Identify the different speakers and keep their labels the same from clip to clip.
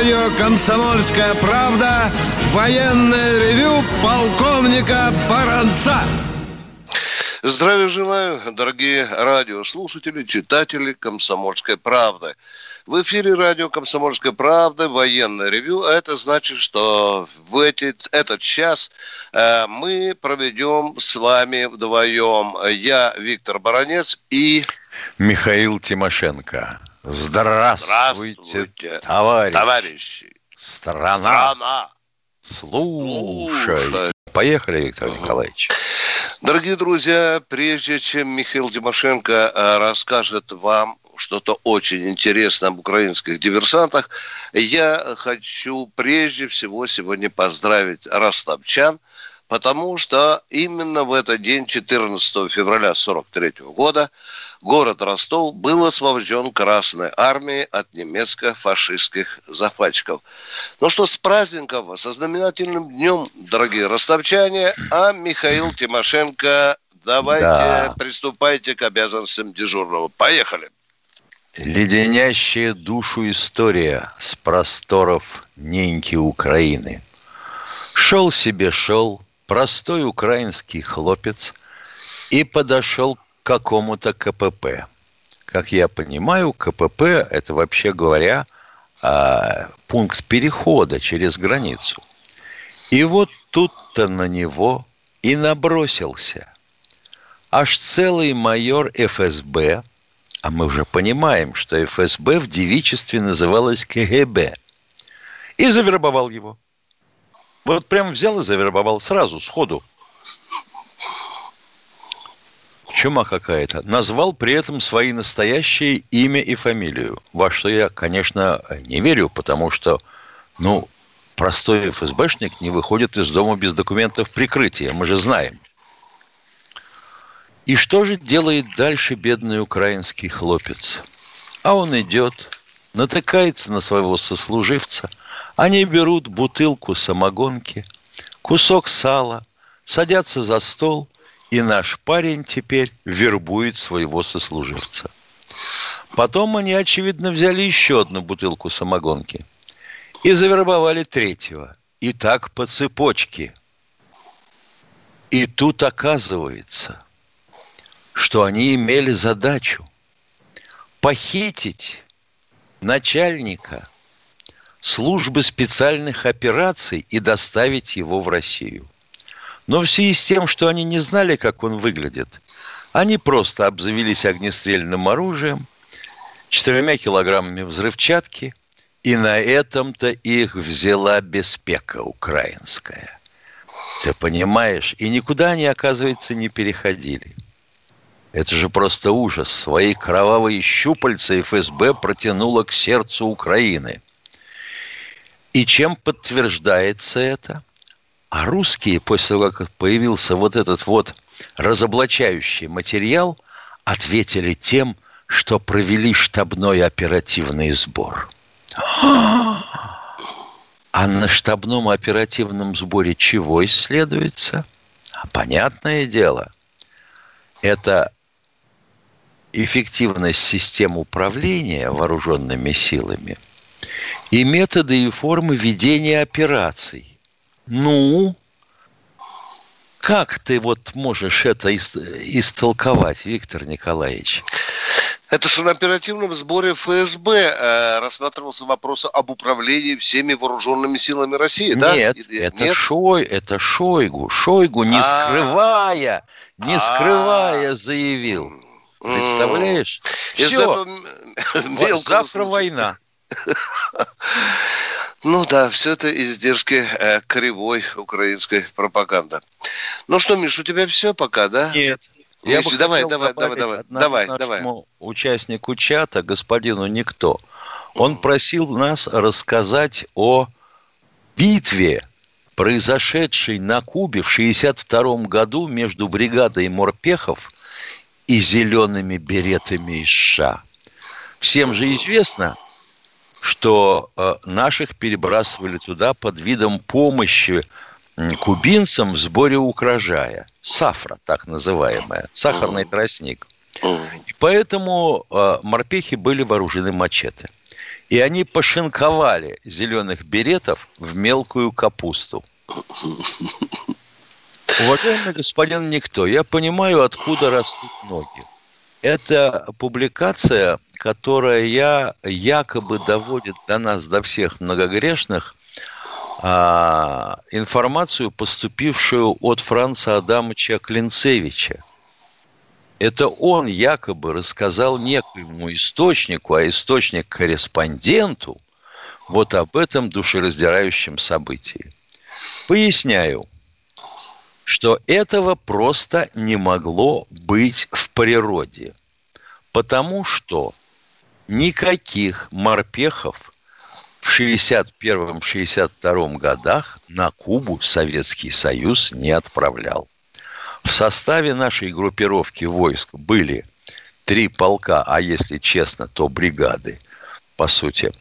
Speaker 1: Радио «Комсомольская правда» военное ревю полковника Баранца.
Speaker 2: Здравия желаю, дорогие радиослушатели, читатели «Комсомольской правды». В эфире радио «Комсомольская правда», военное ревю. Это значит, что в эти, этот час э, мы проведем с вами вдвоем. Я Виктор Баранец и...
Speaker 3: Михаил Тимошенко. Здравствуйте,
Speaker 2: Здравствуйте
Speaker 3: товарищ.
Speaker 2: товарищи.
Speaker 3: Страна.
Speaker 2: Страна.
Speaker 3: Слушай.
Speaker 2: Слушай.
Speaker 3: Поехали, Виктор Николаевич.
Speaker 2: Дорогие друзья, прежде чем Михаил Тимошенко э, расскажет вам что-то очень интересное об украинских диверсантах, я хочу прежде всего сегодня поздравить ростовчан, потому что именно в этот день, 14 февраля 1943 года, город Ростов был освобожден Красной Армией от немецко-фашистских захватчиков. Ну что, с праздником вас, со знаменательным днем, дорогие ростовчане, а Михаил Тимошенко, давайте
Speaker 3: Да.
Speaker 2: приступайте к обязанностям дежурного. Поехали.
Speaker 3: Леденящая душу история с просторов неньки Украины. Шел себе шел простой украинский хлопец и подошел к какому-то КПП. Как я понимаю, КПП – это, вообще говоря, а, пункт перехода через границу. И вот тут-то на него и набросился. Аж целый майор ФСБ, а мы уже понимаем, что ФСБ в девичестве называлось КГБ, и завербовал его. Вот прям взял и завербовал сразу, сходу. Чума какая-то. Назвал при этом свои настоящие имя и фамилию. Во что я, конечно, не верю, потому что, ну, простой ФСБшник не выходит из дома без документов прикрытия. Мы же знаем. И что же делает дальше бедный украинский хлопец? А он идет, натыкается на своего сослуживца. Они берут бутылку самогонки, кусок сала, садятся за стол, и наш парень теперь вербует своего сослуживца. Потом они, очевидно, взяли еще одну бутылку самогонки и завербовали третьего. И так по цепочке. И тут оказывается, что они имели задачу похитить начальника службы специальных операций и доставить его в Россию. Но в связи с тем, что они не знали, как он выглядит, они просто обзавелись огнестрельным оружием, четырьмя килограммами взрывчатки, и на этом-то их взяла беспека украинская. Ты понимаешь? И никуда они, оказывается, не переходили. Это же просто ужас. Свои кровавые щупальца ФСБ протянула к сердцу Украины. И чем подтверждается это? А русские, после того, как появился вот этот вот разоблачающий материал, ответили тем, что провели штабной оперативный сбор. А на штабном оперативном сборе чего исследуется? А Понятное дело, это эффективность систем управления вооруженными силами и методы и формы ведения операций. Ну, как ты вот можешь это ис- истолковать, Виктор Николаевич?
Speaker 2: Это что на оперативном сборе ФСБ э, рассматривался вопрос об управлении всеми вооруженными силами России, да?
Speaker 3: Нет,
Speaker 2: Или-
Speaker 3: это
Speaker 2: нет?
Speaker 3: Шой, это Шойгу. Шойгу, не
Speaker 2: А.
Speaker 3: скрывая, не
Speaker 2: А.
Speaker 3: скрывая, заявил. Представляешь?
Speaker 2: Из
Speaker 3: Всё.
Speaker 2: этого
Speaker 3: завтра война.
Speaker 2: Ну да, все это издержки э, кривой украинской пропаганды. Ну что, Миш, у тебя все пока, да?
Speaker 3: Нет.
Speaker 2: Я
Speaker 3: бы
Speaker 2: давай, давай, давай, давай, давай,
Speaker 3: нашему участнику чата, господину Никто. Он просил нас рассказать о битве произошедшей на Кубе в 1962 году между бригадой морпехов и зелеными беретами из США. Всем же известно, что э, наших перебрасывали туда под видом помощи кубинцам в сборе урожая. Сафра, так называемая, сахарный тростник. И поэтому э, морпехи были вооружены мачете. И они пошинковали зеленых беретов в мелкую капусту. Уважаемый господин Никто, я понимаю, откуда растут ноги. Это публикация, которая я якобы доводит до нас, до всех многогрешных, а, информацию, поступившую от Франца Адамовича Клинцевича. Это он якобы рассказал некоему источнику, а источник корреспонденту, вот об этом душераздирающем событии. Поясняю, что этого просто не могло быть в природе, потому что никаких морпехов в 61-62 годах на Кубу Советский Союз не отправлял. В составе нашей группировки войск были три полка, а если честно, то бригады, по сути,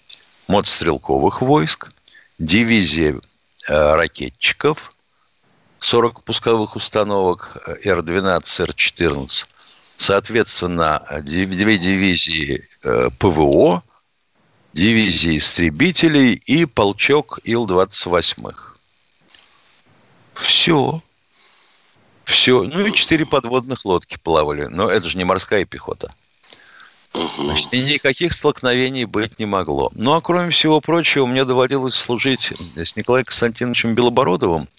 Speaker 3: мотострелковых войск, дивизия э, ракетчиков, 40 пусковых установок э, Р-12, Р-14, соответственно, две дивизии э, ПВО, дивизии истребителей и полчок Ил-28. Все. Все. Ну и четыре подводных лодки плавали. Но это же не морская пехота. Значит, никаких столкновений быть не могло. Ну, а кроме всего прочего, мне доводилось служить с Николаем Константиновичем Белобородовым,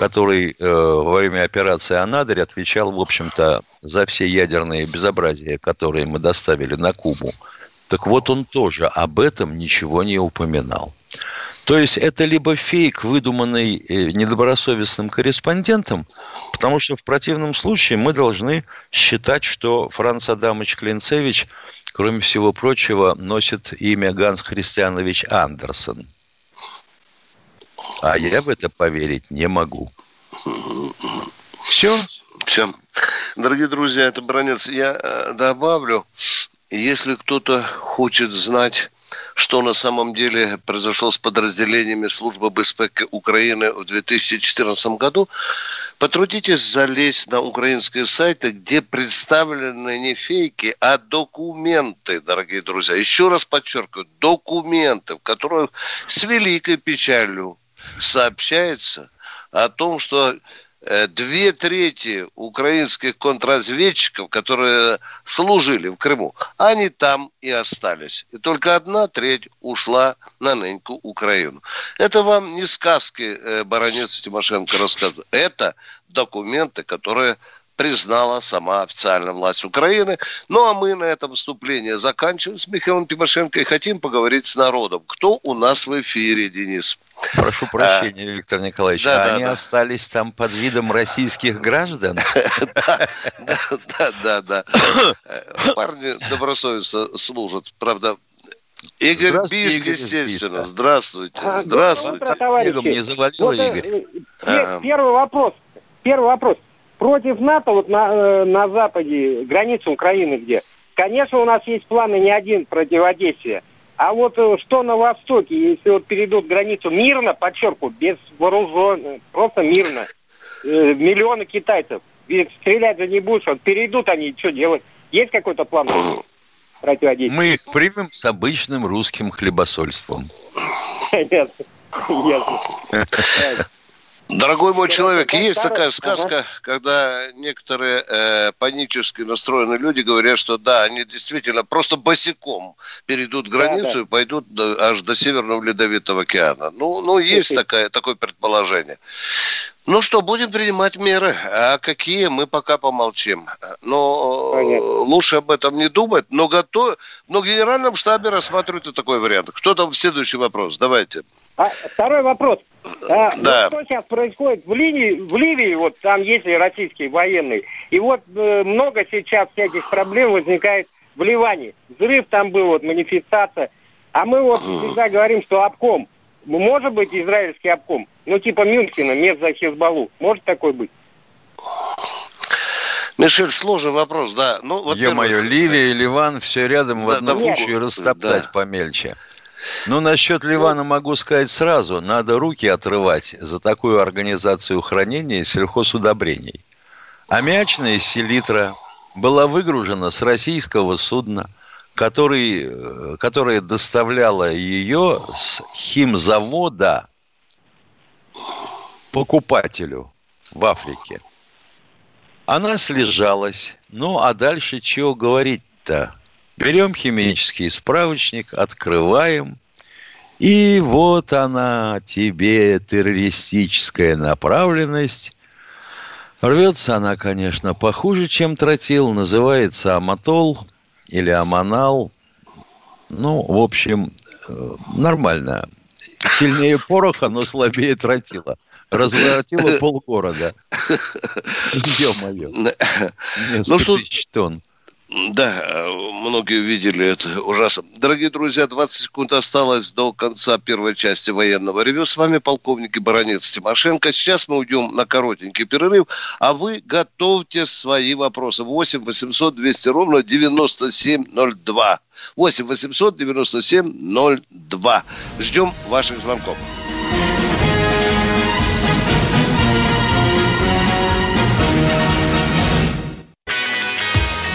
Speaker 3: который э, во время операции «Анадырь» отвечал, в общем-то, за все ядерные безобразия, которые мы доставили на Кубу. Так вот, он тоже об этом ничего не упоминал. То есть это либо фейк, выдуманный э, недобросовестным корреспондентом, потому что в противном случае мы должны считать, что Франц Адамович Клинцевич, кроме всего прочего, носит имя Ганс Христианович Андерсон. А я в это поверить не могу.
Speaker 2: Все? Все. Дорогие друзья, это Бронец. Я э, добавлю, если кто-то хочет знать, что на самом деле произошло с подразделениями службы безпеки Украины в 2014 году, потрудитесь залезть на украинские сайты, где представлены не фейки, а документы, дорогие друзья. Еще раз подчеркиваю, документы, в которых с великой печалью сообщается о том, что Э, две трети украинских контрразведчиков, которые служили в Крыму, они там и остались. И только одна треть ушла на ныньку Украину. Это вам не сказки э, баронец Тимошенко рассказывает. Это документы, которые признала сама официальная власть Украины. Ну, а мы на этом вступление заканчиваем с Михаилом Тимошенко и хотим поговорить с народом. Кто у нас в эфире, Денис?
Speaker 3: Прошу прощения, а, Виктор Николаевич. Да, а они да. остались там под видом российских граждан?
Speaker 2: Да, да, да. Парни добросовестно служат. Правда, Игорь Биск, естественно. Здравствуйте. Здравствуйте.
Speaker 4: Не завалило, Игорь. Э, первый вопрос. Первый вопрос против НАТО вот на, э, на западе, граница Украины где, конечно, у нас есть планы не один противодействия. А вот э, что на Востоке, если вот перейдут границу мирно, подчеркиваю, без вооружен, просто мирно, э, миллионы китайцев, ведь стрелять же не будешь, вот перейдут они, что делать? Есть какой-то план
Speaker 3: противодействия? Мы их примем с обычным русским хлебосольством.
Speaker 2: Ясно. Ясно. Дорогой мой человек, есть такая сказка, когда некоторые э, панически настроенные люди говорят, что да, они действительно просто босиком перейдут границу да, да. и пойдут до, аж до Северного Ледовитого океана. Ну, ну есть такое, такое предположение. Ну что, будем принимать меры. А какие, мы пока помолчим. Но Понятно. лучше об этом не думать. Но, готов... но в генеральном штабе рассматривают и такой вариант. Кто там следующий вопрос? Давайте.
Speaker 4: А, второй вопрос. А, да. Вот что сейчас происходит в, Ливии, в Ливии, вот там есть российские военные, и вот э, много сейчас всяких проблем возникает в Ливане. Взрыв там был, вот манифестация. А мы вот всегда говорим, что обком. может быть израильский обком? Ну, типа Мюнхена, мест за Хизбаллу. Может такой быть?
Speaker 2: Мишель, сложный вопрос, да.
Speaker 3: Ну, вот Ё-моё, Ливия и Ливан все рядом да, в одну да, кучу и растоптать да. помельче. Ну, насчет Ливана могу сказать сразу. Надо руки отрывать за такую организацию хранения сельхозудобрений. Аммиачная селитра была выгружена с российского судна, который, э, которое доставляло ее с химзавода покупателю в Африке. Она слежалась. Ну, а дальше чего говорить-то? Берем химический справочник, открываем, и вот она тебе, террористическая направленность. Рвется она, конечно, похуже, чем тротил. Называется аматол или аманал. Ну, в общем, э, нормально. Сильнее пороха, но слабее тротила разворотила полгорода. Ё-моё.
Speaker 2: Ну что... тонн. Да, многие видели это ужасно. Дорогие друзья, 20 секунд осталось до конца первой части военного ревю. С вами полковник и баронец Тимошенко. Сейчас мы уйдем на коротенький перерыв, а вы готовьте свои вопросы. 8 800 200 ровно 9702. 8 800 97 02. Ждем ваших звонков.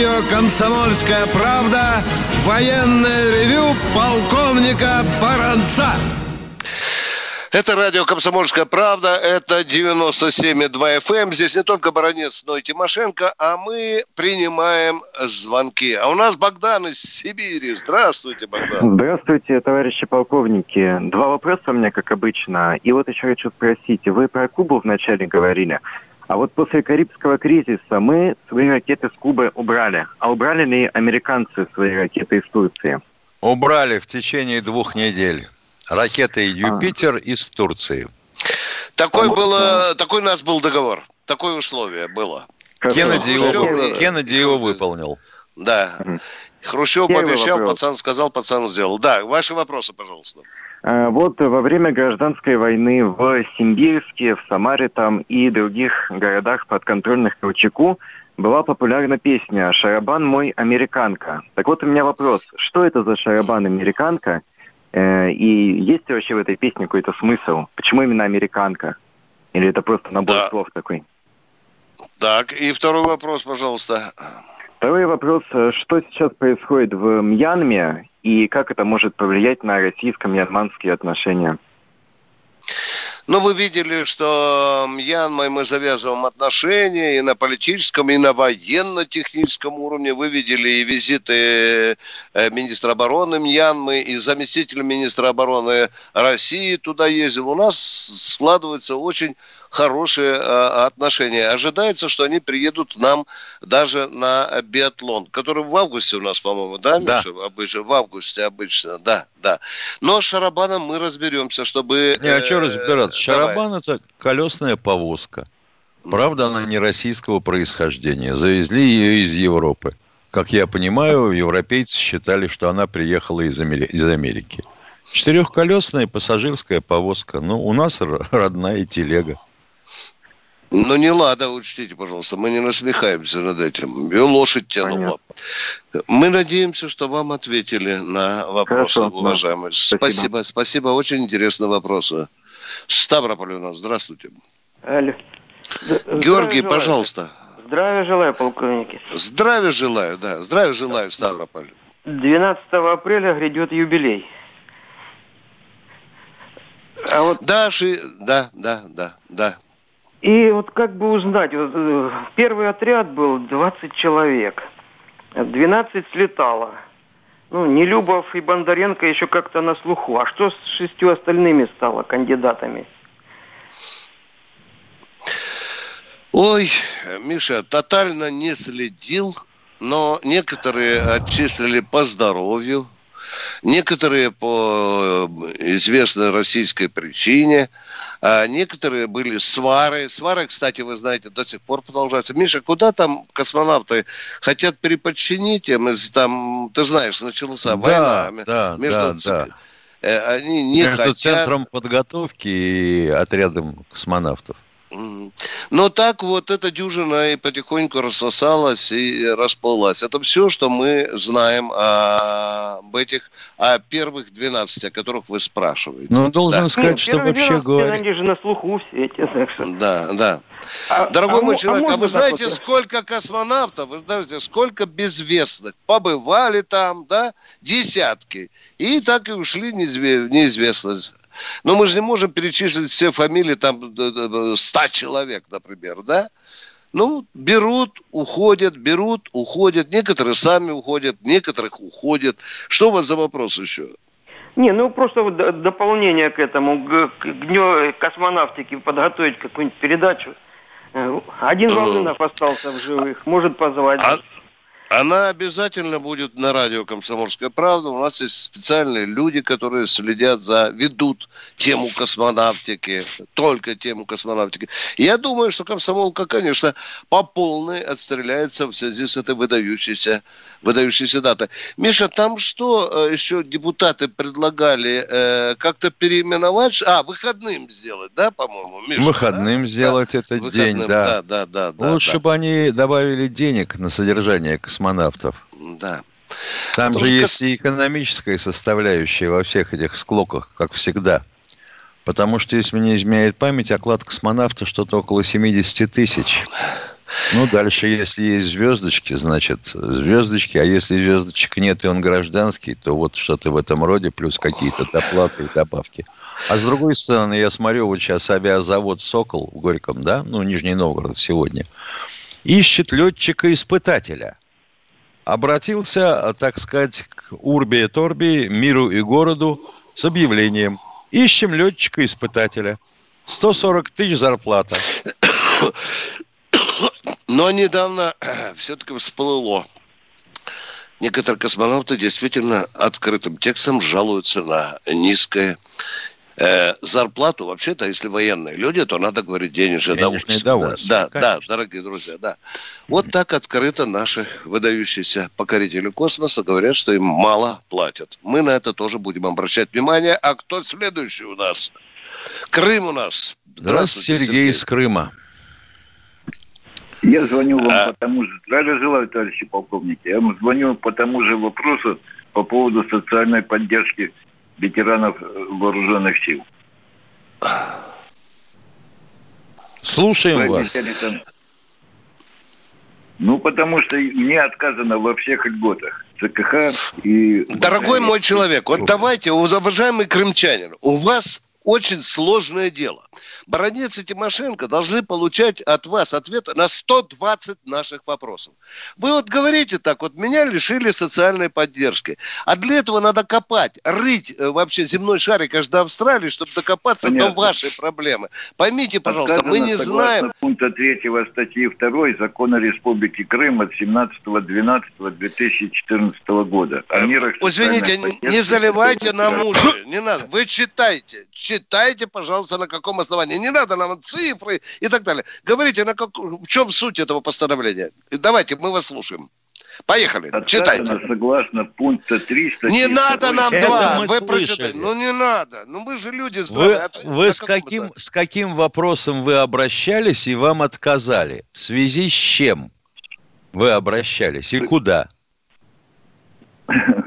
Speaker 1: Радио «Комсомольская правда» Военное ревю полковника Баранца.
Speaker 2: Это радио «Комсомольская правда», это 97,2 FM. Эм. Здесь не только Баранец, но и Тимошенко, а мы принимаем звонки. А у нас Богдан из Сибири. Здравствуйте, Богдан.
Speaker 5: Здравствуйте, товарищи полковники. Два вопроса у меня, как обычно. И вот еще хочу спросить. Вы про Кубу вначале говорили. А вот после Карибского кризиса мы свои ракеты с Кубы убрали. А убрали ли американцы свои ракеты из Турции?
Speaker 3: Убрали в течение двух недель. Ракеты «Юпитер» а. из Турции.
Speaker 2: Такой, а было, вот, такой у нас был договор. Такое условие было.
Speaker 3: Кеннеди его, Кеннеди его выполнил.
Speaker 2: Да. Хрущев Первый пообещал, вопрос. пацан сказал, пацан сделал. Да, ваши вопросы, пожалуйста.
Speaker 5: А, вот во время гражданской войны в Симбирске, в Самаре там и других городах подконтрольных Колчаку была популярна песня «Шарабан мой, американка». Так вот у меня вопрос, что это за шарабан американка? Э, и есть ли вообще в этой песне какой-то смысл? Почему именно американка? Или это просто набор да. слов такой?
Speaker 2: Так, и второй вопрос, пожалуйста.
Speaker 5: Второй вопрос. Э, что сейчас происходит в Мьянме и как это может повлиять на российско-мьянманские отношения?
Speaker 2: Ну, вы видели, что Мьянмой мы завязываем отношения и на политическом, и на военно-техническом уровне. Вы видели и визиты э, министра обороны Мьянмы, и заместитель министра обороны России туда ездил. У нас складывается очень хорошие э, отношения. Ожидается, что они приедут нам даже на биатлон, который в августе у нас, по-моему, да, да. Миша? Обычно, в августе обычно, да, да. Но с Шарабаном мы разберемся, чтобы...
Speaker 3: Не, а что разбираться? Шарабан – это колесная повозка. Правда, она не российского происхождения. Завезли ее из Европы. Как я понимаю, европейцы считали, что она приехала из, Америки. Четырехколесная пассажирская повозка. Ну, у нас родная телега.
Speaker 2: Ну, не ладно, учтите, пожалуйста, мы не насмехаемся над этим. Ее лошадь тянула. Понятно. Мы надеемся, что вам ответили на вопросы, Хорошо, уважаемые. Да. Спасибо. спасибо. Спасибо, очень интересные вопросы. Ставрополь у нас, здравствуйте.
Speaker 6: Алло.
Speaker 2: Георгий, желаю. пожалуйста.
Speaker 6: Здравия желаю, полковники.
Speaker 2: Здравия желаю, да. Здравия желаю, Ставрополь.
Speaker 6: 12 апреля грядет юбилей.
Speaker 2: А вот... Да, ши... да, да, да, да.
Speaker 6: И вот как бы узнать, вот, э, первый отряд был 20 человек, 12 слетало. Ну, Нелюбов и Бондаренко еще как-то на слуху. А что с шестью остальными стало кандидатами?
Speaker 2: Ой, Миша, тотально не следил, но некоторые отчислили по здоровью, некоторые по э, известной российской причине, а некоторые были свары. Свары, кстати, вы знаете, до сих пор продолжаются. Миша, куда там космонавты хотят переподчинить им, там, ты знаешь, начался да, война
Speaker 3: да, между... Да, да. Э, они не между хотят... центром подготовки и отрядом космонавтов.
Speaker 2: Но так вот эта дюжина и потихоньку рассосалась и расплылась. Это все, что мы знаем об этих, о первых 12, о которых вы спрашиваете.
Speaker 3: Ну, должен да. сказать, ну, что вообще говоря... Они
Speaker 6: же на слуху все эти, так
Speaker 2: что... Да, да. А, Дорогой а, мой человек, а, а вы знаете, вот... сколько космонавтов, вы знаете, сколько безвестных побывали там, да, десятки, и так и ушли в неизвестность. Но мы же не можем перечислить все фамилии там 100 человек, например, да? Ну, берут, уходят, берут, уходят. Некоторые сами уходят, некоторых уходят. Что у вас за вопрос еще?
Speaker 6: Не, ну просто вот дополнение к этому, к, дню космонавтики подготовить какую-нибудь передачу. Э, один Волынов остался в живых, может позвать. А,
Speaker 2: она обязательно будет на радио «Комсомольская правда». У нас есть специальные люди, которые следят за, ведут тему космонавтики, только тему космонавтики. Я думаю, что комсомолка, конечно, по полной отстреляется в связи с этой выдающейся, выдающейся датой. Миша, там что э, еще депутаты предлагали? Э, как-то переименовать? А, выходным сделать, да, по-моему,
Speaker 3: Миша? Выходным да? сделать да. этот выходным, день, да. Да, да, да. Лучше да, бы они добавили денег на содержание космонавтики космонавтов.
Speaker 2: Да.
Speaker 3: Там Потому же есть и экономическая составляющая во всех этих склоках, как всегда. Потому что, если мне изменяет память, оклад космонавта что-то около 70 тысяч. Ну, дальше, если есть звездочки, значит, звездочки, а если звездочек нет, и он гражданский, то вот что-то в этом роде, плюс какие-то доплаты и добавки. А с другой стороны, я смотрю, вот сейчас авиазавод «Сокол» в Горьком, да, ну, Нижний Новгород сегодня, ищет летчика-испытателя – обратился, так сказать, к Урби и Торби, миру и городу с объявлением. Ищем летчика-испытателя. 140 тысяч зарплата.
Speaker 2: Но недавно все-таки всплыло. Некоторые космонавты действительно открытым текстом жалуются на низкое э, зарплату, вообще-то, если военные люди, то надо говорить денежное, денежное довольство. Да, да, да, дорогие друзья, да. Вот так открыто наши выдающиеся покорители космоса говорят, что им мало платят. Мы на это тоже будем обращать внимание. А кто следующий у нас? Крым у нас.
Speaker 3: Здравствуйте, Сергей, Сергей из Крыма.
Speaker 7: Я звоню вам а... по тому же... Здравия желаю, товарищи полковники. Я вам звоню по тому же вопросу по поводу социальной поддержки ветеранов э, вооруженных сил.
Speaker 3: Слушаем вас.
Speaker 7: Ну, потому что мне отказано во всех льготах. ЦКХ и...
Speaker 2: Дорогой мой человек, вот давайте, уважаемый крымчанин, у вас очень сложное дело. Баранец и Тимошенко должны получать от вас ответы на 120 наших вопросов. Вы вот говорите так, вот меня лишили социальной поддержки. А для этого надо копать, рыть э, вообще земной шарик аж до Австралии, чтобы докопаться Понятно. до вашей проблемы. Поймите, пожалуйста, Отказано, мы не знаем...
Speaker 7: пункта 3 статьи 2 Закона Республики Крым от 17.12.2014 года. О
Speaker 2: мерах Извините, не заливайте нам уши, не надо. Вы читайте, читайте, пожалуйста, на каком основании. Не надо нам цифры и так далее. Говорите, на как... в чем суть этого постановления? Давайте, мы вас слушаем. Поехали, Отказано, читайте.
Speaker 7: согласно пункта 300.
Speaker 2: Не надо нам Это два, вы прочитайте. Ну не надо, ну мы же люди
Speaker 3: здравые. Вы, вы с, каким, с каким вопросом вы обращались и вам отказали? В связи с чем вы обращались и куда?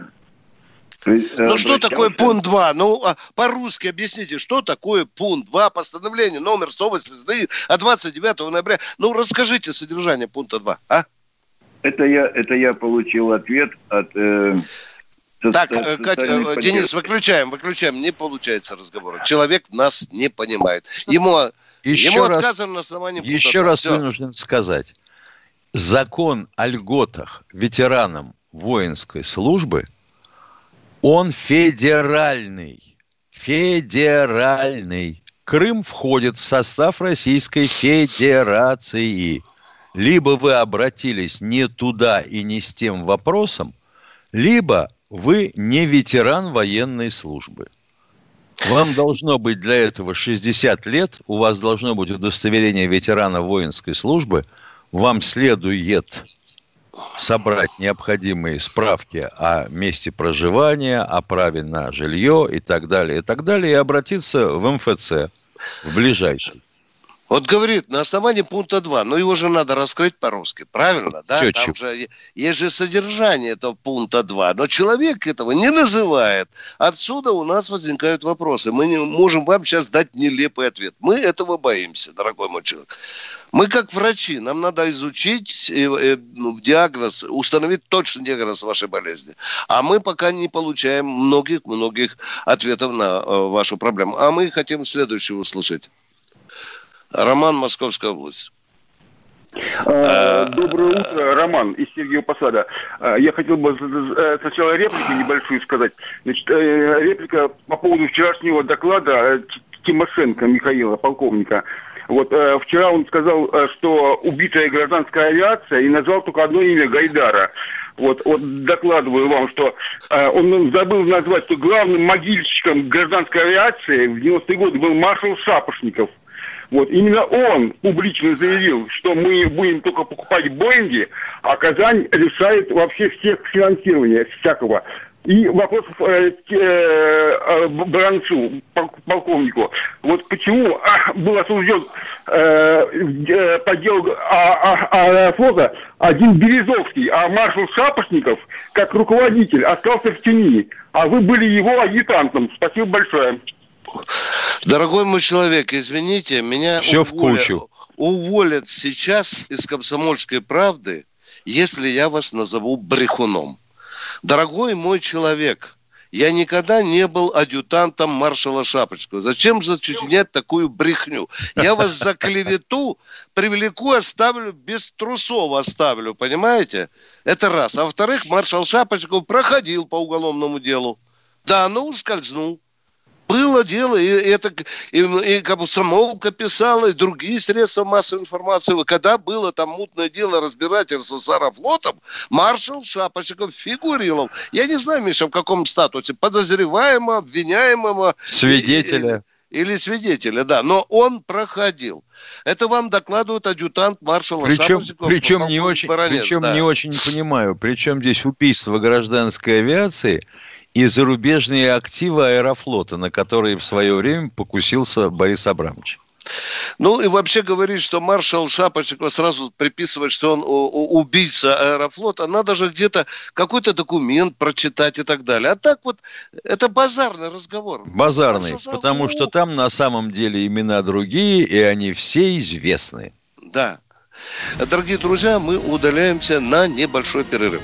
Speaker 2: Ну что такое пункт 2? Ну, а по-русски объясните, что такое пункт 2 постановление номер 183 от 29 ноября. Ну, расскажите содержание пункта 2, а?
Speaker 7: Это я, это я получил ответ от... Э,
Speaker 2: так, э, Катя, э, Денис, выключаем, выключаем. Не получается разговор. Человек нас не понимает. Ему, еще ему раз, отказано на основании
Speaker 3: пункта Еще 2. раз Все. вынужден сказать. Закон о льготах ветеранам воинской службы – он федеральный. Федеральный. Крым входит в состав Российской Федерации. Либо вы обратились не туда и не с тем вопросом, либо вы не ветеран военной службы. Вам должно быть для этого 60 лет, у вас должно быть удостоверение ветерана воинской службы, вам следует собрать необходимые справки о месте проживания, о праве на жилье и так далее, и так далее, и обратиться в МФЦ в ближайший.
Speaker 2: Вот говорит, на основании пункта 2, но его же надо раскрыть по-русски, правильно? Да? Там же есть же содержание этого пункта 2, но человек этого не называет. Отсюда у нас возникают вопросы. Мы не можем вам сейчас дать нелепый ответ. Мы этого боимся, дорогой мой человек. Мы как врачи, нам надо изучить э, э, ну, диагноз, установить точный диагноз вашей болезни. А мы пока не получаем многих-многих ответов на э, вашу проблему. А мы хотим следующее услышать. Роман, Московская область.
Speaker 8: А, доброе утро, Роман из Сергеева Посада. А, я хотел бы э, сначала реплику небольшую сказать. Значит, э, реплика по поводу вчерашнего доклада э, Тимошенко Михаила, полковника. Вот вчера он сказал, что убитая гражданская авиация и назвал только одно имя Гайдара. Вот, вот докладываю вам, что э, он забыл назвать, что главным могильщиком гражданской авиации в 90-е годы был маршал Шапошников – вот именно он публично заявил, что мы будем только покупать Боинги, а Казань решает вообще всех финансирования всякого. И вопрос э, э, э, Баранцу, полковнику. Вот почему а, был осужден э, э, по делу а, а, а, флота один Березовский, а маршал Шапошников, как руководитель, остался в тени, а вы были его агитантом. Спасибо большое.
Speaker 2: Дорогой мой человек, извините, меня
Speaker 3: Все уволят, в кучу.
Speaker 2: уволят сейчас из «Комсомольской правды», если я вас назову брехуном. Дорогой мой человек, я никогда не был адъютантом маршала Шапочкова. Зачем зачинять такую брехню? Я вас за клевету привлеку, оставлю, без трусов оставлю, понимаете? Это раз. А во-вторых, маршал Шапочков проходил по уголовному делу. Да, но ускользнул. Было дело, и это и, и комсомолка писала, и другие средства массовой информации. Когда было там мутное дело разбирательства с аэрофлотом, маршал Шапочков фигурировал. Я не знаю, Миша, в каком статусе. Подозреваемого, обвиняемого.
Speaker 3: Свидетеля.
Speaker 2: Или, или свидетеля, да. Но он проходил. Это вам докладывает адъютант маршала
Speaker 3: причем, Шапочков. Причем, не очень, Баранец, причем да. не очень понимаю, причем здесь убийство гражданской авиации – и зарубежные активы аэрофлота, на которые в свое время покусился Борис Абрамович.
Speaker 2: Ну и вообще говорить, что маршал Шапочников сразу приписывает, что он убийца аэрофлота, надо же где-то какой-то документ прочитать и так далее. А так вот, это базарный разговор.
Speaker 3: Базарный, маршал... потому что там на самом деле имена другие, и они все известны.
Speaker 2: Да. Дорогие друзья, мы удаляемся на небольшой перерыв.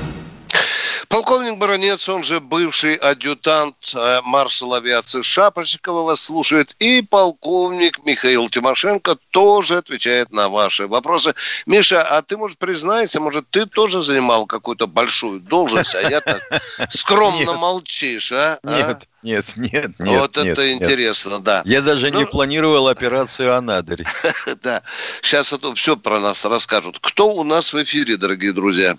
Speaker 2: Полковник Баранец, он же бывший адъютант э, маршала авиации Шапошникова вас слушает. И полковник Михаил Тимошенко тоже отвечает на ваши вопросы. Миша, а ты, может, признайся, может, ты тоже занимал какую-то большую должность, а я так скромно молчишь, а?
Speaker 3: а? Нет, нет, нет, нет.
Speaker 2: Вот нет, это нет. интересно, да.
Speaker 3: Я даже ну, не планировал операцию «Анадырь».
Speaker 2: Да, сейчас это все про нас расскажут. Кто у нас в эфире, дорогие друзья?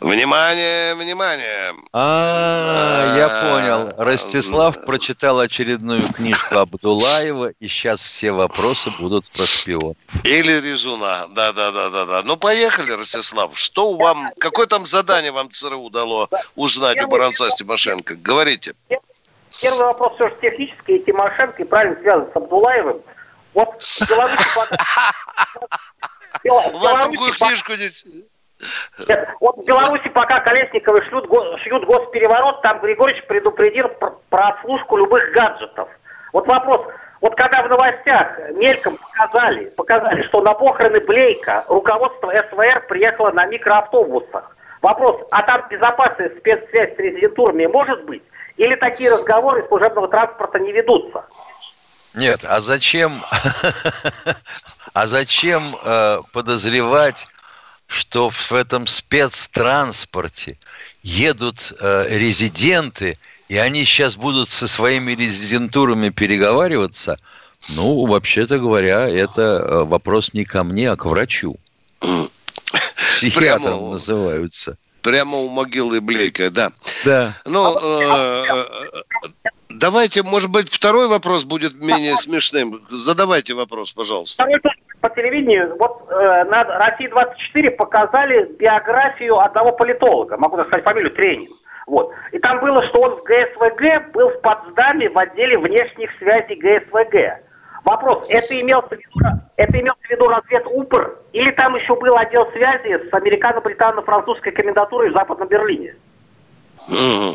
Speaker 2: Внимание, внимание.
Speaker 3: А, я понял. Ростислав прочитал очередную книжку Абдулаева, и сейчас все вопросы будут про шпион.
Speaker 2: Или Резуна. Да, да, да, да, да. Ну, поехали, Ростислав. Что вам, какое там задание вам ЦРУ дало узнать у Баранца Тимошенко? Говорите.
Speaker 4: Первый вопрос все же технический, и Тимошенко, и правильно связан с Абдулаевым. Вот в Беларуси...
Speaker 2: У вас другую книжку
Speaker 4: нет, вот в Беларуси пока Колесниковы шьют, шьют госпереворот, там Григорьевич предупредил про, про отслужку любых гаджетов. Вот вопрос, вот когда в новостях мельком показали, показали, что на похороны Блейка руководство СВР приехало на микроавтобусах. Вопрос, а там безопасная спецсвязь с резидентурами может быть? Или такие разговоры служебного транспорта не ведутся?
Speaker 3: Нет, а зачем, а зачем э, подозревать что в этом спецтранспорте едут э, резиденты, и они сейчас будут со своими резидентурами переговариваться, ну, вообще-то говоря, это э, вопрос не ко мне, а к врачу. Психиатром Прямо... называются.
Speaker 2: Прямо у могилы Блейка, да.
Speaker 3: Да.
Speaker 2: Ну, э, э, давайте, может быть, второй вопрос будет менее смешным. Задавайте вопрос, пожалуйста. Второй
Speaker 4: по телевидению, вот э, на России-24 показали биографию одного политолога, могу сказать фамилию Тренин. Вот. И там было, что он в ГСВГ был в Потсдаме в отделе внешних связей ГСВГ. Вопрос, это имелся в виду, это имелся в виду развед УПР, или там еще был отдел связи с американо-британо-французской комендатурой в Западном Берлине?
Speaker 2: Mm-hmm.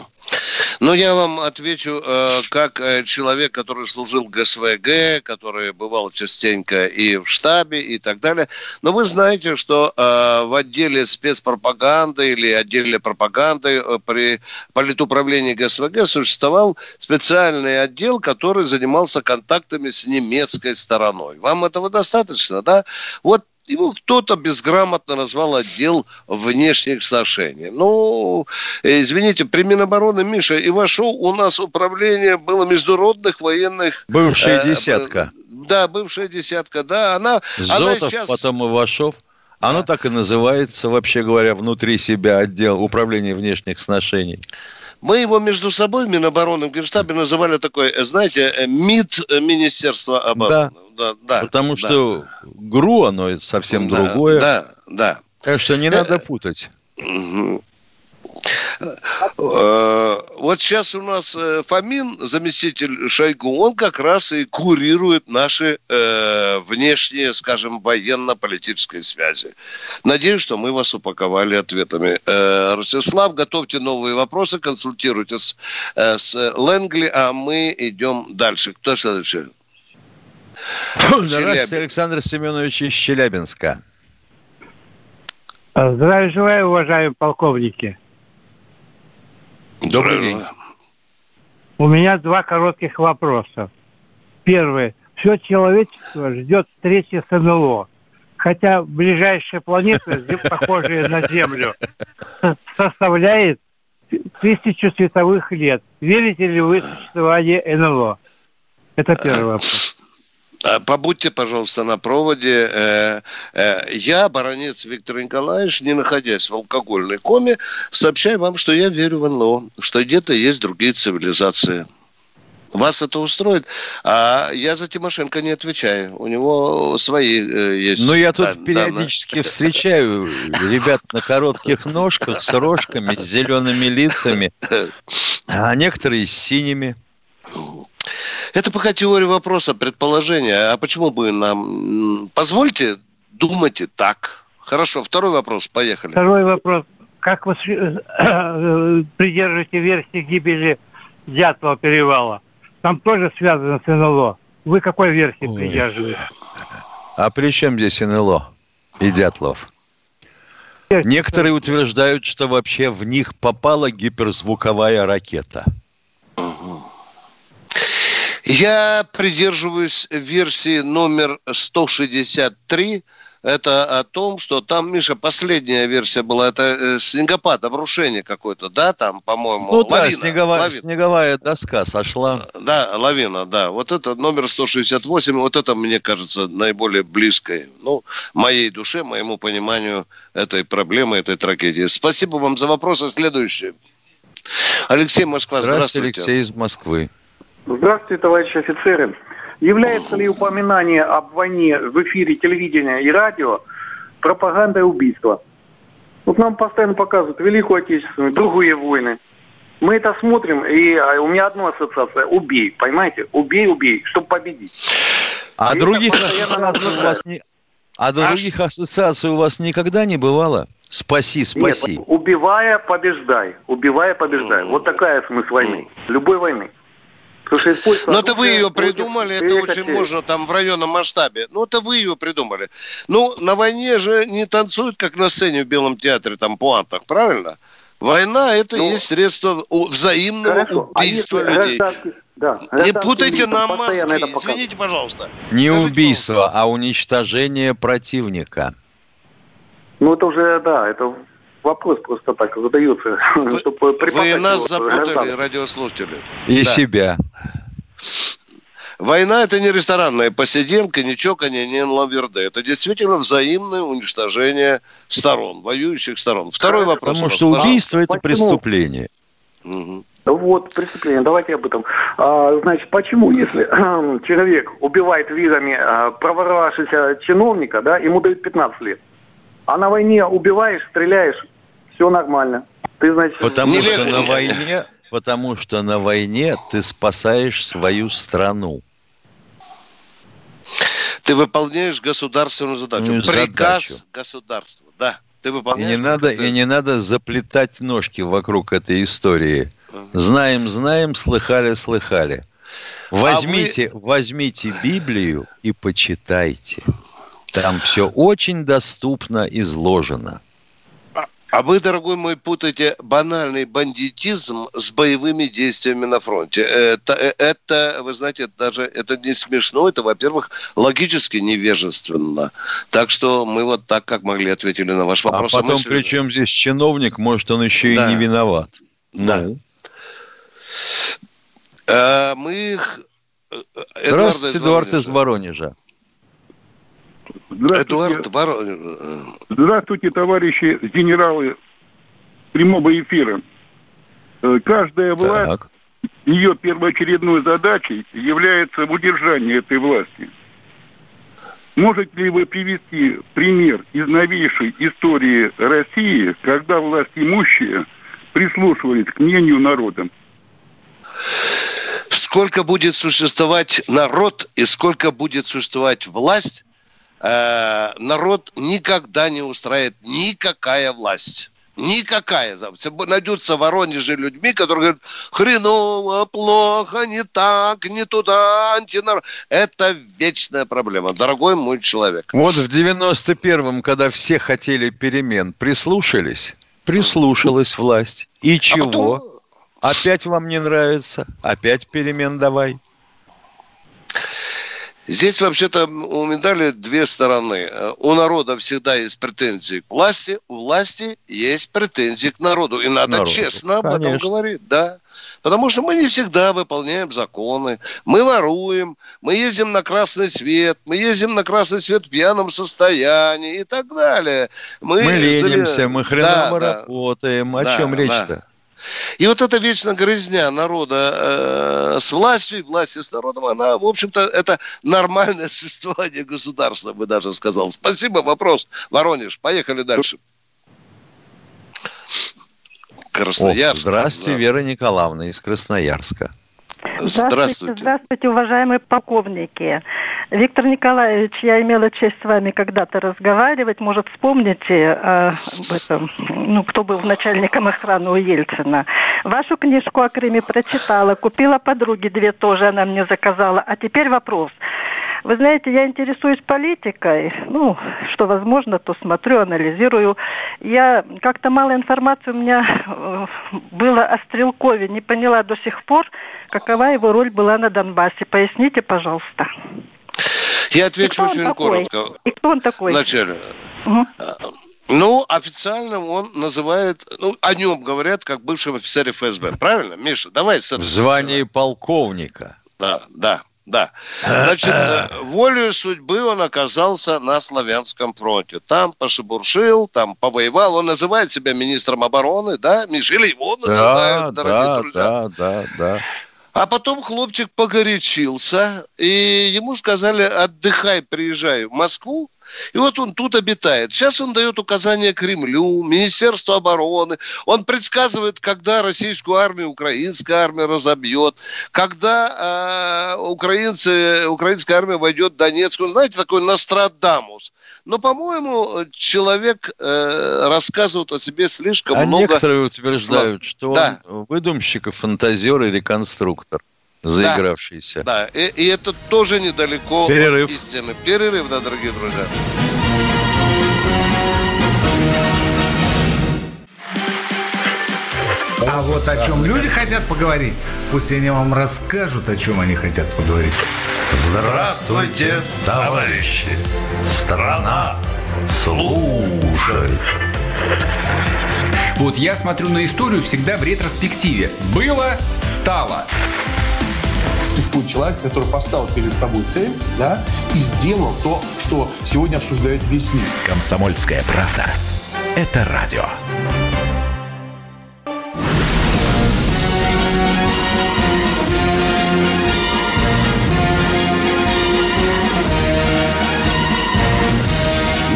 Speaker 2: Ну, я вам отвечу, э, как э, человек, который служил ГСВГ, который бывал частенько и в штабе и так далее. Но вы знаете, что э, в отделе спецпропаганды или отделе пропаганды при политуправлении ГСВГ существовал специальный отдел, который занимался контактами с немецкой стороной. Вам этого достаточно, да? Вот его кто-то безграмотно назвал отдел внешних отношений. Ну, извините, при Минобороны, Миша, и вошел у нас управление было международных военных...
Speaker 3: Бывшая э, десятка.
Speaker 2: Да, бывшая десятка, да. Она,
Speaker 3: Зотов, она сейчас... потом Ивашов. Оно да. так и называется, вообще говоря, внутри себя отдел управления внешних отношений.
Speaker 2: Мы его между собой в Минобороны, в Генштабе называли такой, э, знаете, э, МИД э, Министерства обороны.
Speaker 3: Да, да, да Потому да. что ГРУ, оно совсем да, другое.
Speaker 2: Да, да.
Speaker 3: Так что не надо путать.
Speaker 2: Вот сейчас у нас э, Фомин, заместитель Шойгу, он как раз и курирует наши э, внешние, скажем, военно-политические связи. Надеюсь, что мы вас упаковали ответами. Э, Ростислав, готовьте новые вопросы, консультируйтесь э, с Лэнгли, а мы идем дальше. Кто следующий?
Speaker 3: Здравствуйте, Александр Семенович из Челябинска.
Speaker 9: Здравия желаю, уважаемые полковники.
Speaker 2: Добрый день.
Speaker 9: У меня два коротких вопроса. Первый. Все человечество ждет встречи с НЛО. Хотя ближайшая планета, похожая на Землю, составляет тысячу световых лет. Верите ли вы в существование НЛО? Это первый вопрос.
Speaker 2: А, побудьте, пожалуйста, на проводе. Э, э, я, баронец Виктор Николаевич, не находясь в алкогольной коме, сообщаю вам, что я верю в НЛО, что где-то есть другие цивилизации. Вас это устроит? А я за Тимошенко не отвечаю. У него свои э, есть.
Speaker 3: Ну, я тут да, периодически да, встречаю ребят на коротких ножках с рожками, с зелеными лицами, а некоторые с синими.
Speaker 2: Это пока теория вопроса, предположение. А почему бы нам... Позвольте, думайте так. Хорошо, второй вопрос, поехали.
Speaker 9: Второй вопрос. Как вы придерживаете версии гибели Дятлова перевала? Там тоже связано с НЛО. Вы какой версии придерживаетесь?
Speaker 3: А при чем здесь НЛО и Дятлов? Некоторые утверждают, что вообще в них попала гиперзвуковая ракета.
Speaker 2: Я придерживаюсь версии номер 163 это о том, что там, Миша, последняя версия была, это э, снегопад, обрушение какое-то, да, там, по-моему,
Speaker 3: Ну лавина, да, снеговая, лавина. снеговая доска сошла.
Speaker 2: Да, лавина, да. Вот это номер 168, вот это, мне кажется, наиболее близкое, ну, моей душе, моему пониманию этой проблемы, этой трагедии. Спасибо вам за вопросы. Следующий. Алексей Москва, здравствуйте.
Speaker 3: Здравствуйте, Алексей из Москвы.
Speaker 10: Здравствуйте, товарищи офицеры. Является ли упоминание об войне в эфире телевидения и радио пропагандой убийства? Вот нам постоянно показывают Великую Отечественную, другие войны. Мы это смотрим, и а, у меня одна ассоциация – убей, понимаете? Убей, убей, чтобы победить.
Speaker 3: А, других ассоциаций у вас не... А других ассоциаций у вас никогда не бывало? Спаси, спаси.
Speaker 10: Нет, убивая, побеждай. Убивая, побеждай. Вот такая смысл войны. Любой войны.
Speaker 2: Но это вы ее придумали, это очень можно там в районном масштабе. Ну, это вы ее придумали. Ну, на войне же не танцуют, как на сцене в Белом театре, там, пуантах, правильно? Война – это ну, есть средство взаимного хорошо. Убийства а людей. Да, не путайте нам мозги. Извините, пожалуйста.
Speaker 3: Не Скажите, убийство, пожалуйста. а уничтожение противника.
Speaker 10: Ну, это уже, да, это вопрос просто так задается.
Speaker 2: Вы, чтобы вы нас запутали, радиослушатели.
Speaker 3: И да. себя.
Speaker 2: Война – это не ресторанная посиделка, не чоканье, не лаверде. Это действительно взаимное уничтожение сторон, воюющих сторон. Второй вопрос.
Speaker 3: Потому что убийство – это преступление.
Speaker 10: Угу. Вот, преступление. Давайте об этом. А, значит, почему, если человек убивает визами а, проворовавшегося чиновника, да, ему дают 15 лет, а на войне убиваешь, стреляешь, все нормально.
Speaker 3: Ты, значит, потому что на войне, потому что на войне ты спасаешь свою страну.
Speaker 2: Ты выполняешь государственную задачу. Ну, Приказ задачу. государства, да. Ты
Speaker 3: выполняешь. И не надо, и не надо заплетать ножки вокруг этой истории. Знаем, знаем, слыхали, слыхали. Возьмите, а вы... возьмите Библию и почитайте. Там все очень доступно изложено.
Speaker 2: А вы, дорогой мой, путаете банальный бандитизм с боевыми действиями на фронте. Это, это вы знаете, даже это не смешно, это, во-первых, логически невежественно. Так что мы вот так, как могли, ответили на ваш вопрос.
Speaker 3: А потом, при чем здесь чиновник, может, он еще да. и не виноват.
Speaker 2: Да. Ну. А, мы...
Speaker 3: Э, Здравствуйте, Эдуард из Воронежа.
Speaker 8: Здравствуйте. Эдуард Вор... Здравствуйте, товарищи генералы прямого эфира. Э, каждая власть, так. ее первоочередной задачей является удержание этой власти. Можете ли вы привести пример из новейшей истории России, когда власть имущие прислушивались к мнению народа?
Speaker 2: Сколько будет существовать народ и сколько будет существовать власть, э, народ никогда не устраивает никакая власть. Никакая. Найдутся в Воронеже людьми, которые говорят, хреново, плохо, не так, не туда, антинарод. Это вечная проблема, дорогой мой человек.
Speaker 3: Вот в 91-м, когда все хотели перемен, прислушались? Прислушалась власть. И а чего? А потом... Опять вам не нравится? Опять перемен давай.
Speaker 2: Здесь вообще-то у медали две стороны. У народа всегда есть претензии к власти, у власти есть претензии к народу. И надо народу. честно об Конечно. этом говорить, да. Потому что мы не всегда выполняем законы. Мы воруем, мы ездим на красный свет, мы ездим на красный свет в пьяном состоянии и так далее.
Speaker 3: Мы, мы ленимся, мы хреново да, работаем. О да, чем речь-то? Да.
Speaker 2: И вот эта вечная грызня народа э, с властью и власти с народом, она, в общем-то, это нормальное существование государства, бы даже сказал. Спасибо, вопрос. Воронеж, поехали дальше.
Speaker 3: Красноярск. О, здравствуйте, да. Вера Николаевна из Красноярска.
Speaker 11: Здравствуйте. Здравствуйте, уважаемые полковники. Виктор Николаевич, я имела честь с вами когда-то разговаривать. Может, вспомните э, об этом, ну, кто был начальником охраны у Ельцина. Вашу книжку о Крыме прочитала, купила подруге две тоже, она мне заказала. А теперь вопрос. Вы знаете, я интересуюсь политикой. Ну, что возможно, то смотрю, анализирую. Я как-то мало информации у меня э, было о Стрелкове. Не поняла до сих пор, какова его роль была на Донбассе. Поясните, пожалуйста.
Speaker 2: Я отвечу очень коротко.
Speaker 11: И кто он такой?
Speaker 2: Вначале. Угу. Ну, официально он называет, ну, о нем говорят как бывшем офицере ФСБ. Правильно, Миша? Давай
Speaker 3: В звании полковника.
Speaker 2: Да, да, да. Значит, э, волею судьбы он оказался на Славянском фронте. Там пошебуршил, там повоевал. Он называет себя министром обороны, да, Миша? Или его называют,
Speaker 3: да,
Speaker 2: дорогие
Speaker 3: да,
Speaker 2: друзья.
Speaker 3: Да, да, да.
Speaker 2: А потом хлопчик погорячился, и ему сказали, отдыхай, приезжай в Москву, и вот он тут обитает. Сейчас он дает указания Кремлю, Министерству обороны. Он предсказывает, когда российскую армию украинская армия разобьет, когда э, украинцы, украинская армия войдет в Донецк. Он, знаете, такой Нострадамус. Но, по-моему, человек э, рассказывает о себе слишком
Speaker 3: а
Speaker 2: много.
Speaker 3: некоторые утверждают, что
Speaker 2: Да.
Speaker 3: он выдумщик и фантазер и реконструктор, заигравшийся.
Speaker 2: Да, и, и это тоже недалеко
Speaker 3: Перерыв.
Speaker 2: от истины. Перерыв, да, дорогие друзья.
Speaker 12: А вот о чем люди хотят поговорить, пусть они вам расскажут, о чем они хотят поговорить.
Speaker 13: Здравствуйте, товарищи! Страна служит!
Speaker 14: Вот я смотрю на историю всегда в ретроспективе. Было, стало.
Speaker 15: Существует человек, который поставил перед собой цель, да, и сделал то, что сегодня обсуждает весь мир.
Speaker 16: Комсомольская правда. Это радио.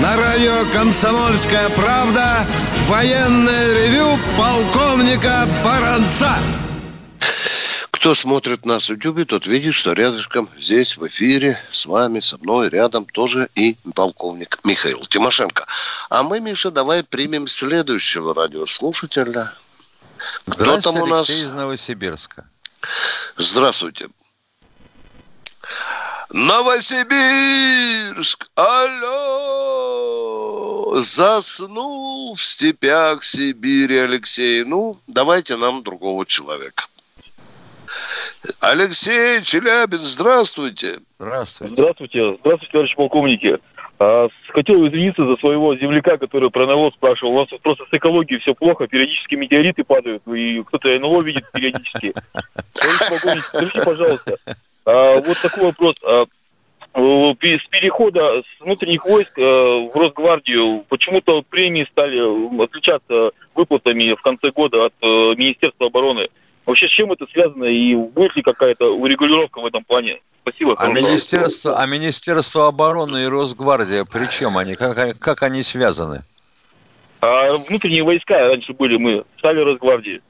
Speaker 1: На радио «Комсомольская правда» военное ревю полковника Баранца.
Speaker 2: Кто смотрит нас в Ютубе, тот видит, что рядышком здесь в эфире с вами, со мной, рядом тоже и полковник Михаил Тимошенко. А мы, Миша, давай примем следующего радиослушателя. Кто там у нас?
Speaker 3: Алексей из Новосибирска.
Speaker 2: Здравствуйте. Новосибирск, алло, заснул в степях Сибири Алексей. Ну, давайте нам другого человека. Алексей Челябин, здравствуйте.
Speaker 3: Здравствуйте.
Speaker 17: Здравствуйте. Здравствуйте, товарищи полковники. А, хотел извиниться за своего земляка, который про НЛО спрашивал. У нас просто с экологией все плохо, периодически метеориты падают, и кто-то НЛО видит периодически. Товарищ полковник, скажите, пожалуйста, а, вот такой вопрос. А, с перехода с внутренних войск в Росгвардию почему-то премии стали отличаться выплатами в конце года от э, Министерства обороны. Вообще, с чем это связано и будет ли какая-то урегулировка в этом плане? Спасибо.
Speaker 3: А. Министерство, а Министерство обороны и Росгвардия, при чем они? Как, они- как они связаны?
Speaker 17: А внутренние войска раньше были мы, стали Росгвардии.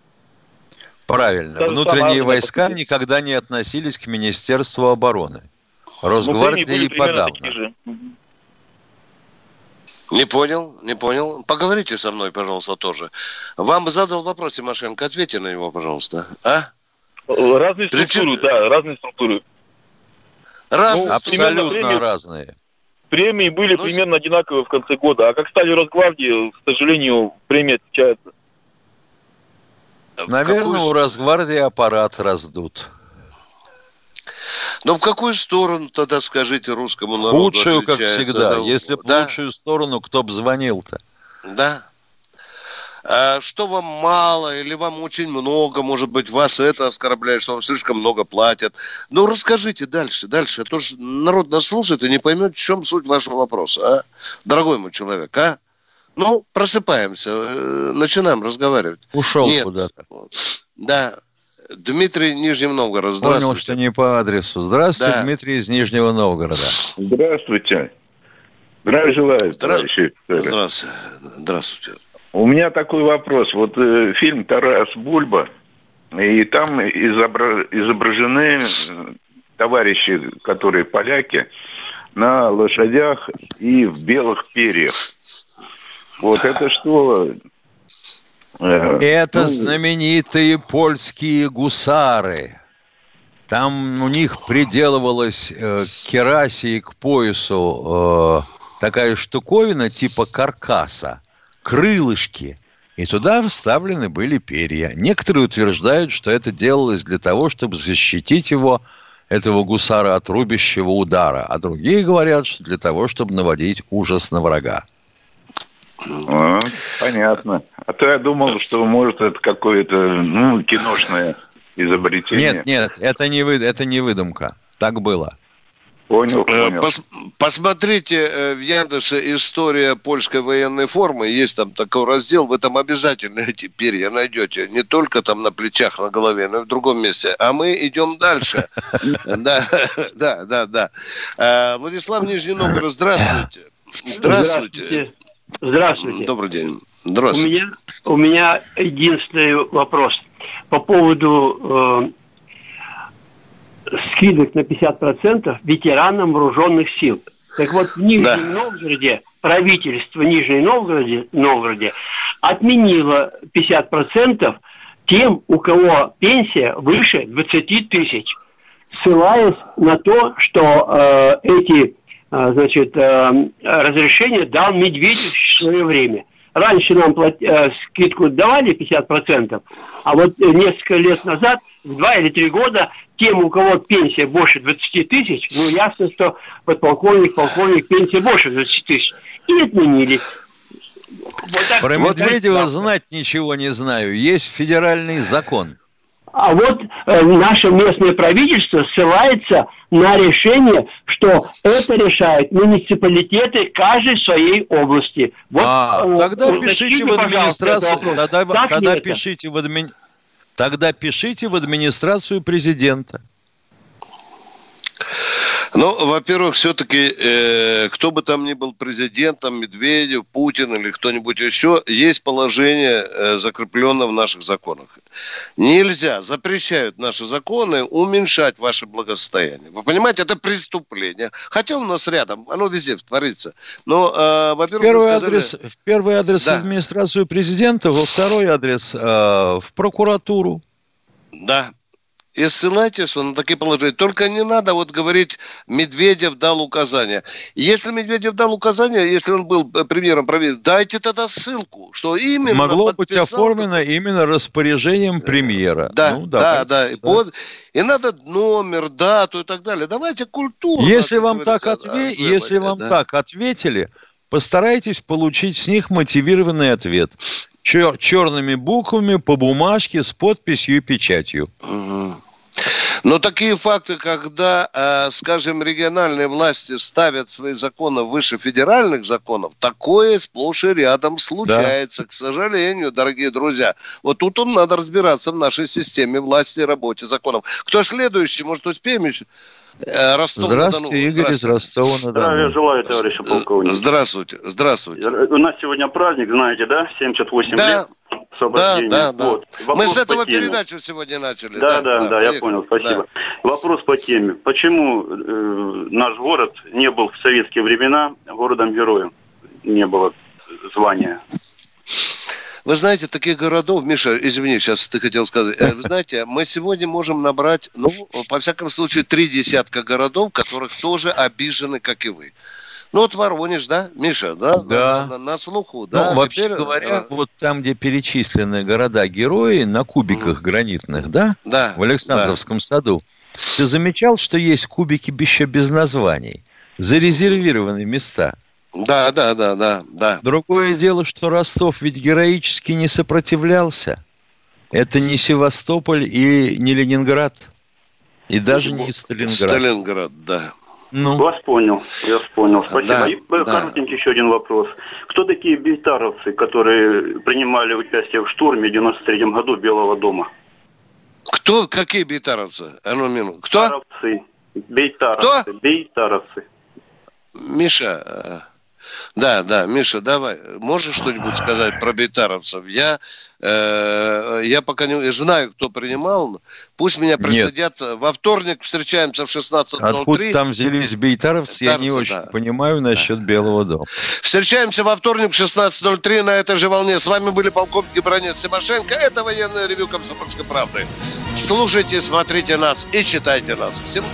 Speaker 3: Правильно.
Speaker 17: Даже
Speaker 3: Внутренние войска никогда не относились к Министерству обороны.
Speaker 17: Были
Speaker 3: и подавно.
Speaker 2: Не понял, не понял. Поговорите со мной, пожалуйста, тоже. Вам задал вопрос, Тимошенко, ответьте на него, пожалуйста. А?
Speaker 17: Разные структуры, да, разные структуры.
Speaker 2: Разные
Speaker 17: Ну,
Speaker 3: Абсолютно
Speaker 17: премии-
Speaker 3: разные.
Speaker 17: Премии были
Speaker 2: Ну,
Speaker 17: примерно одинаковые в конце года, а как стали Росгвардии, к сожалению, премии отличаются.
Speaker 3: Наверное,
Speaker 2: какую-
Speaker 3: у Росгвардии аппарат раздут.
Speaker 2: Но в какую сторону тогда, скажите, русскому народу
Speaker 3: Лучшую, как всегда.
Speaker 2: Да,
Speaker 3: Если бы
Speaker 2: да,
Speaker 3: лучшую сторону, кто бы звонил-то?
Speaker 2: Да. А что вам мало или вам очень много, может быть, вас это оскорбляет, что вам слишком много платят. Ну, расскажите дальше, дальше. А то же народ нас слушает и не поймет, в чем суть вашего вопроса, а? Дорогой мой человек, а? Ну, просыпаемся, э, начинаем разговаривать.
Speaker 3: Ушел куда-то.
Speaker 2: Да. Дмитрий Нижний Новгород,
Speaker 3: Понял,
Speaker 2: здравствуйте.
Speaker 3: что не по адресу. Здравствуйте,
Speaker 2: Да.
Speaker 3: Дмитрий из Нижнего Новгорода.
Speaker 7: Здравствуйте. Здравия желаю,
Speaker 2: Здра-
Speaker 7: товарищи офицеры.
Speaker 2: Здравствуйте. Здравствуйте.
Speaker 7: У меня такой вопрос. Вот э, фильм «Тарас Бульба», и там изобра- изображены э, товарищи, которые поляки, на лошадях и в белых перьях. Вот это что? Э,
Speaker 3: Это
Speaker 7: ну,
Speaker 3: знаменитые польские гусары. Там у них приделывалась э, к керасе и к поясу э, такая штуковина типа каркаса, крылышки. И туда вставлены были перья. Некоторые утверждают, что это делалось для того, чтобы защитить его, этого гусара, от рубящего удара. А другие говорят, что для того, чтобы наводить ужас на врага.
Speaker 7: А, понятно. А то я думал, что может это какое-то ну, киношное изобретение.
Speaker 3: Нет, нет, это не, вы, это не выдумка. Так было.
Speaker 2: Понял, э, понял. Пос, посмотрите э, в Яндексе история польской военной формы. Есть там такой раздел. Вы там обязательно эти перья найдете. Не только там на плечах, на голове, но и в другом месте. А мы идем дальше. Да, да, да, да. Э, Владислав Нижний Новгород, здравствуйте. Здравствуйте.
Speaker 18: Здравствуйте.
Speaker 2: Добрый день. Здравствуйте.
Speaker 18: У меня, у меня единственный вопрос по поводу э, скидок на 50% ветеранам вооруженных сил. Так вот, в Нижнем да. Новгороде правительство Нижней Новгороде, Новгороде отменило 50% тем, у кого пенсия выше 20 тысяч, ссылаясь на то, что э, эти э, значит, э, разрешения дал Медведев в свое время. Раньше нам плат... э, скидку давали 50%, а вот э, несколько лет назад, в два или три года, тем, у кого пенсия больше 20 тысяч, ну, ясно, что подполковник, полковник, пенсия больше 20 тысяч. И отменили.
Speaker 3: Вот Про Медведева знать ничего не знаю. Есть федеральный закон.
Speaker 18: А вот э, наше местное правительство ссылается на решение, что это решают муниципалитеты каждой своей области. Вот,
Speaker 3: а, э, тогда пишите в администрацию, тогда, тогда пишите в адми... тогда пишите в администрацию президента.
Speaker 2: Ну, во-первых, все-таки, э, кто бы там ни был президентом, Медведев, Путин или кто-нибудь еще, есть положение, э, закрепленное в наших законах. Нельзя, запрещают наши законы уменьшать ваше благосостояние. Вы понимаете, это преступление. Хотя у нас рядом, оно везде творится. Но, э, во-первых,
Speaker 3: первый, сказали... адрес, в первый адрес да. в администрацию президента, во второй адрес э, в прокуратуру.
Speaker 2: Да, и ссылайтесь на такие положения. Только не надо вот говорить, Медведев дал указания. Если Медведев дал указания, если он был э, премьером правительства, дайте тогда ссылку, что именно
Speaker 3: Могло быть оформлено именно распоряжением э, премьера.
Speaker 2: Да, ну, да, да. да. И, под... и надо номер, дату и так далее. Давайте культуру.
Speaker 3: Если вам, так, отве... если вам да. так ответили, постарайтесь получить с них мотивированный ответ чер- черными буквами по бумажке с подписью и печатью.
Speaker 2: Но такие факты, когда, э, скажем, региональные власти ставят свои законы выше федеральных законов, такое сплошь и рядом случается, да. к сожалению, дорогие друзья. Вот тут он надо разбираться в нашей системе власти и работе законов. Кто следующий? Может, успеем еще?
Speaker 3: Э, Ростов Здравствуйте, Игорь из Ростова-на-Дону.
Speaker 19: Здравия желаю, товарищи полковник.
Speaker 2: Здравствуйте, здравствуйте.
Speaker 19: У нас сегодня праздник, знаете, да? 78
Speaker 2: да.
Speaker 19: лет освобождения.
Speaker 2: Да, да, да. Вот. Мы с этого передачу сегодня начали.
Speaker 19: Да, да, да, да я понял, спасибо. Да. Вопрос по теме. Почему э, наш город не был в советские времена городом-героем? Не было звания.
Speaker 2: Вы знаете, таких городов, Миша, извини, сейчас ты хотел сказать, э, вы знаете, мы сегодня можем набрать, ну, по всяком случае, три десятка городов, которых тоже обижены, как и вы. Ну вот Воронеж, да, Миша, да?
Speaker 3: Да.
Speaker 2: На, на, на слуху, да.
Speaker 3: Ну, вообще Теперь, говоря, а... вот там, где перечислены города-герои на кубиках mm. гранитных, да?
Speaker 2: Да.
Speaker 3: В Александровском да. саду. Ты замечал, что есть кубики еще без названий? Зарезервированы места.
Speaker 2: Да, да, да, да, да.
Speaker 3: Другое дело, что Ростов ведь героически не сопротивлялся. Это не Севастополь и не Ленинград. И даже не Сталинград.
Speaker 2: Сталинград, да.
Speaker 19: Ну. Вас понял, я вас понял. Спасибо. Да, и да. коротенький еще один вопрос. Кто такие бейтаровцы, которые принимали участие в штурме в 93 году Белого дома?
Speaker 2: Кто? Какие бейтаровцы? А ну, минуту. Кто?
Speaker 19: Бейтаровцы. Бейтаровцы.
Speaker 2: Кто?
Speaker 19: Бейтаровцы.
Speaker 2: Миша, Да, да, Миша, давай. Можешь что-нибудь сказать про бейтаровцев? Я, э, я пока не знаю, кто принимал. Пусть меня присудят. Нет. Во вторник встречаемся в 16.03.
Speaker 3: Откуда там взялись бейтаровцы, я не очень да. понимаю насчет да. Белого дома.
Speaker 2: Встречаемся во вторник в 16.03 на этой же волне. С вами были полковник Бронец Тимошенко. Это военное ревю «Комсомольской правды». Слушайте, смотрите нас и читайте нас. Всем